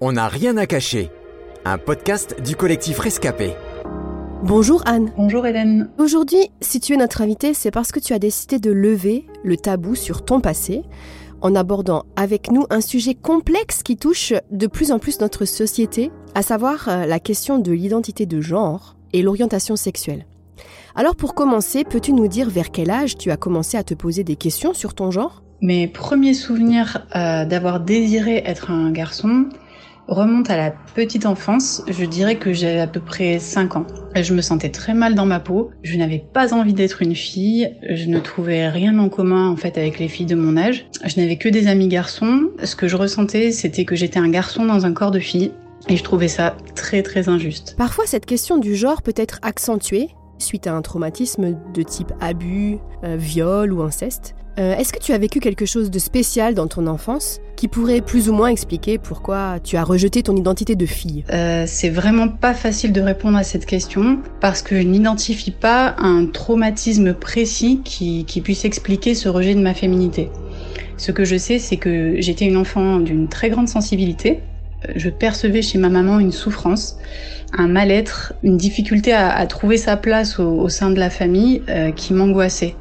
On n'a rien à cacher. Un podcast du collectif Rescapé. Bonjour Anne. Bonjour Hélène. Aujourd'hui, si tu es notre invitée, c'est parce que tu as décidé de lever le tabou sur ton passé en abordant avec nous un sujet complexe qui touche de plus en plus notre société, à savoir euh, la question de l'identité de genre et l'orientation sexuelle. Alors pour commencer, peux-tu nous dire vers quel âge tu as commencé à te poser des questions sur ton genre? Mes premiers souvenirs euh, d'avoir désiré être un garçon remontent à la petite enfance. Je dirais que j'avais à peu près 5 ans. Je me sentais très mal dans ma peau. Je n'avais pas envie d'être une fille. Je ne trouvais rien en commun en fait avec les filles de mon âge. Je n'avais que des amis garçons. Ce que je ressentais, c'était que j'étais un garçon dans un corps de fille. Et je trouvais ça très très injuste. Parfois, cette question du genre peut être accentuée suite à un traumatisme de type abus, euh, viol ou inceste. Euh, Est-ce que tu as vécu quelque chose de spécial dans ton enfance qui pourrait plus ou moins expliquer pourquoi tu as rejeté ton identité de fille? Euh, c'est vraiment pas facile de répondre à cette question parce que je n'identifie pas un traumatisme précis qui, puisse expliquer ce rejet de ma féminité. Ce que je sais, c'est que j'étais une enfant d'une très grande sensibilité. Je percevais chez ma maman une souffrance, un mal-être, une difficulté à, trouver sa place au, sein de la famille euh, qui m'angoissait.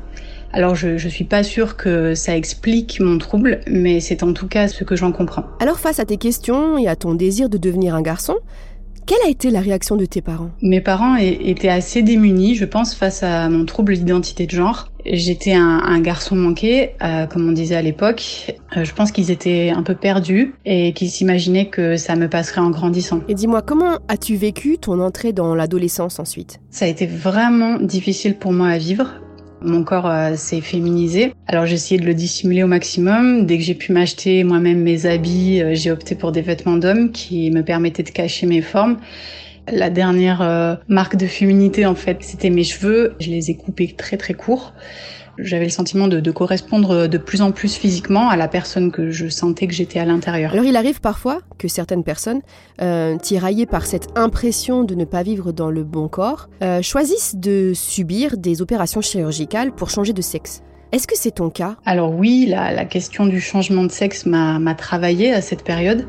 Alors je, je suis pas sûre que ça explique mon trouble, mais c'est en tout cas ce que j'en comprends. Alors face à tes questions et à ton désir de devenir un garçon, quelle a été la réaction de tes parents? Mes parents étaient assez démunis, je pense, face à mon trouble d'identité de genre. J'étais un, un garçon manqué, euh, comme on disait à l'époque. Euh, je pense qu'ils étaient un peu perdus et qu'ils s'imaginaient que ça me passerait en grandissant. Et dis-moi, comment as-tu vécu ton entrée dans l'adolescence ensuite? Ça a été vraiment difficile pour moi à vivre. Mon corps euh, s'est féminisé. Alors j'ai essayé de le dissimuler au maximum. Dès que j'ai pu m'acheter moi-même mes habits, euh, j'ai opté pour des vêtements d'homme qui me permettaient de cacher mes formes. La dernière euh, marque de féminité en fait, c'était mes cheveux. Je les ai coupés très très courts. J'avais le sentiment de, de correspondre de plus en plus physiquement à la personne que je sentais que j'étais à l'intérieur. Alors il arrive parfois que certaines personnes, euh, tiraillées par cette impression de ne pas vivre dans le bon corps, euh, choisissent de subir des opérations chirurgicales pour changer de sexe. Est-ce que c'est ton cas? Alors oui, la, la question du changement de sexe m'a m'a travaillé à cette période,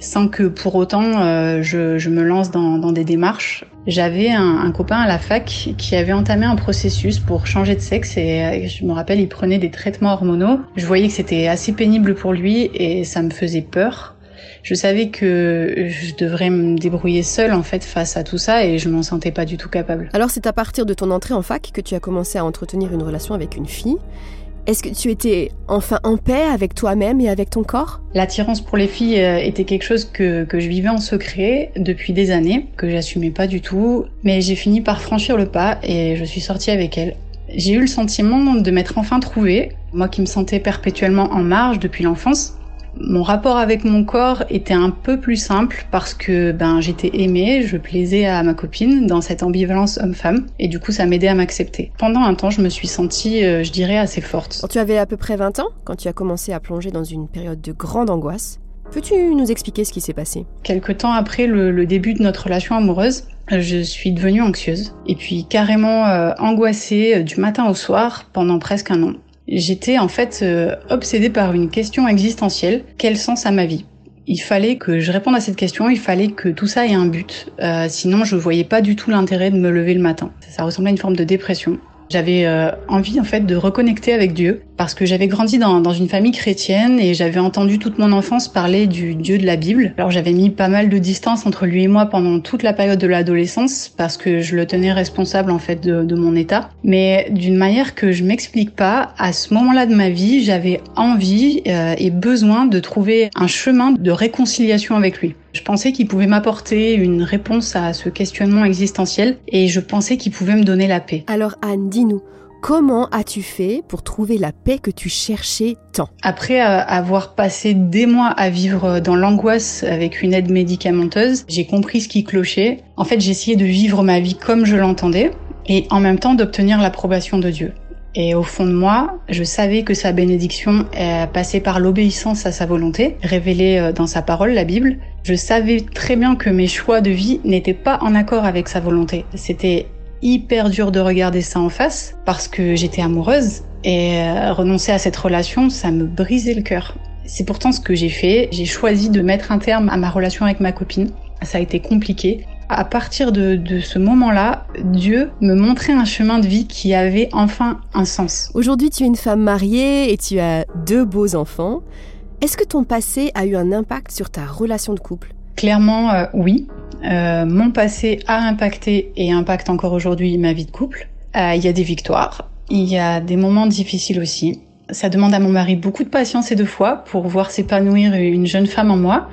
sans que pour autant euh, je, je me lance dans, dans des démarches. J'avais un, un copain à la fac qui avait entamé un processus pour changer de sexe et euh, je me rappelle, il prenait des traitements hormonaux. Je voyais que c'était assez pénible pour lui et ça me faisait peur. Je savais que je devrais me débrouiller seule en fait face à tout ça et je m'en sentais pas du tout capable. Alors c'est à partir de ton entrée en fac que tu as commencé à entretenir une relation avec une fille. Est-ce que tu étais enfin en paix avec toi-même et avec ton corps? L'attirance pour les filles euh, était quelque chose que, que je vivais en secret depuis des années, que j'assumais pas du tout, mais j'ai fini par franchir le pas et je suis sortie avec elle. J'ai eu le sentiment de m'être enfin trouvée, moi qui me sentais perpétuellement en marge depuis l'enfance. Mon rapport avec mon corps était un peu plus simple parce que ben j'étais aimée, je plaisais à ma copine dans cette ambivalence homme-femme et du coup ça m'aidait à m'accepter. Pendant un temps, je me suis sentie, euh, je dirais, assez forte. Quand tu avais à peu près 20 ans, quand tu as commencé à plonger dans une période de grande angoisse, peux-tu nous expliquer ce qui s'est passé? Quelque temps après le, le début de notre relation amoureuse, je suis devenue anxieuse et puis carrément euh, angoissée euh, du matin au soir pendant presque un an. J'étais en fait euh, obsédée par une question existentielle. Quel sens à ma vie? Il fallait que je réponde à cette question, il fallait que tout ça ait un but. Euh, sinon, je voyais pas du tout l'intérêt de me lever le matin. Ça, ça ressemblait à une forme de dépression. J'avais euh, envie en fait de reconnecter avec Dieu parce que j'avais grandi dans, dans une famille chrétienne et j'avais entendu toute mon enfance parler du Dieu de la Bible. Alors j'avais mis pas mal de distance entre lui et moi pendant toute la période de l'adolescence parce que je le tenais responsable en fait de, de mon état. Mais d'une manière que je m'explique pas, à ce moment-là de ma vie, j'avais envie euh, et besoin de trouver un chemin de réconciliation avec lui. Je pensais qu'il pouvait m'apporter une réponse à ce questionnement existentiel et je pensais qu'il pouvait me donner la paix. Alors Anne, dis-nous, comment as-tu fait pour trouver la paix que tu cherchais tant? Après euh, avoir passé des mois à vivre dans l'angoisse avec une aide médicamenteuse, j'ai compris ce qui clochait. En fait, essayé de vivre ma vie comme je l'entendais et en même temps d'obtenir l'approbation de Dieu. Et au fond de moi, je savais que sa bénédiction euh, passait par l'obéissance à sa volonté, révélée euh, dans sa parole, la Bible. Je savais très bien que mes choix de vie n'étaient pas en accord avec sa volonté. C'était hyper dur de regarder ça en face parce que j'étais amoureuse et euh, renoncer à cette relation, ça me brisait le cœur. C'est pourtant ce que j'ai fait. J'ai choisi de mettre un terme à ma relation avec ma copine. Ça a été compliqué. À partir de, de ce moment-là, Dieu me montrait un chemin de vie qui avait enfin un sens. Aujourd'hui, tu es une femme mariée et tu as deux beaux enfants. Est-ce que ton passé a eu un impact sur ta relation de couple? Clairement, euh, oui. Euh, mon passé a impacté et impacte encore aujourd'hui ma vie de couple. Euh, il y a des victoires, il y a des moments difficiles aussi. Ça demande à mon mari beaucoup de patience et de foi pour voir s'épanouir une jeune femme en moi.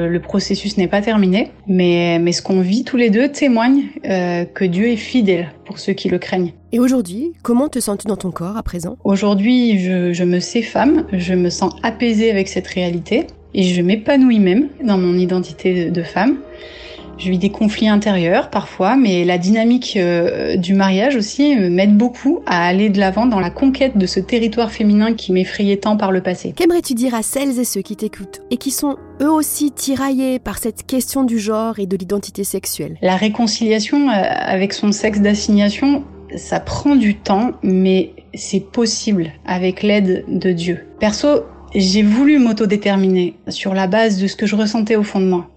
Euh, le processus n'est pas terminé, mais, mais ce qu'on vit tous les deux témoigne euh, que Dieu est fidèle pour ceux qui le craignent. Et aujourd'hui, comment te sens-tu dans ton corps à présent? Aujourd'hui, je, je me sais femme, je me sens apaisée avec cette réalité et je m'épanouis même dans mon identité de femme. Je vis des conflits intérieurs parfois, mais la dynamique euh, du mariage aussi m'aide beaucoup à aller de l'avant dans la conquête de ce territoire féminin qui m'effrayait tant par le passé. Qu'aimerais-tu dire à celles et ceux qui t'écoutent et qui sont eux aussi tiraillés par cette question du genre et de l'identité sexuelle? La réconciliation euh, avec son sexe d'assignation, ça prend du temps, mais c'est possible avec l'aide de Dieu. Perso, j'ai voulu m'autodéterminer sur la base de ce que je ressentais au fond de moi.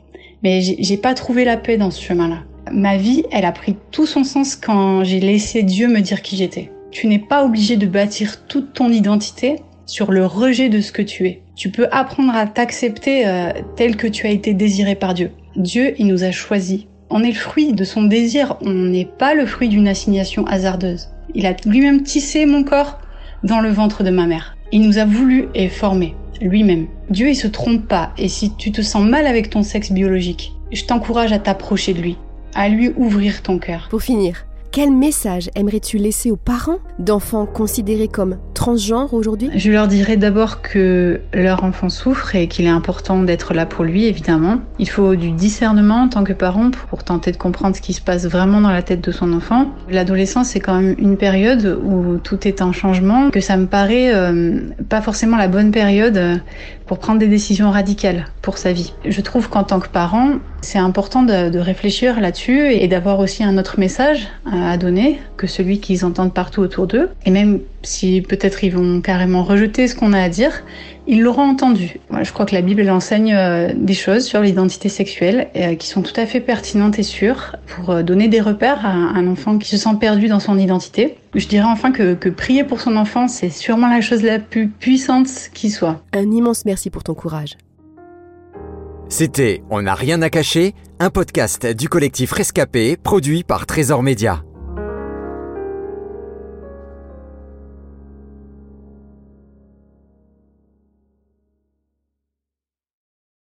Mais j'ai pas trouvé la paix dans ce chemin-là. Ma vie, elle a pris tout son sens quand j'ai laissé Dieu me dire qui j'étais. Tu n'es pas obligé de bâtir toute ton identité sur le rejet de ce que tu es. Tu peux apprendre à t'accepter euh, tel que tu as été désiré par Dieu. Dieu, il nous a choisis. On est le fruit de son désir, on n'est pas le fruit d'une assignation hasardeuse. Il a lui-même tissé mon corps dans le ventre de ma mère. Il nous a voulu et formé lui-même. Dieu, il se trompe pas. Et si tu te sens mal avec ton sexe biologique, je t'encourage à t'approcher de lui, à lui ouvrir ton cœur. Pour finir, quel message aimerais-tu laisser aux parents d'enfants considérés comme transgenres aujourd'hui? Je leur dirais d'abord que leur enfant souffre et qu'il est important d'être là pour lui, évidemment. Il faut du discernement en tant que parent pour tenter de comprendre ce qui se passe vraiment dans la tête de son enfant. L'adolescence, c'est quand même une période où tout est en changement, que ça me paraît euh, pas forcément la bonne période euh, pour prendre des décisions radicales pour sa vie. Je trouve qu'en tant que parent, c'est important de, réfléchir là-dessus et d'avoir aussi un autre message à donner que celui qu'ils entendent partout autour d'eux. Et même si peut-être ils vont carrément rejeter ce qu'on a à dire, ils l'auront entendu. Moi, je crois que la Bible enseigne euh, des choses sur l'identité sexuelle euh, qui sont tout à fait pertinentes et sûres pour euh, donner des repères à un enfant qui se sent perdu dans son identité. Je dirais enfin que, que prier pour son enfant, c'est sûrement la chose la plus puissante qui soit. Un immense merci pour ton courage. C'était On n'a rien à cacher, un podcast du collectif Rescapé produit par Trésor Média.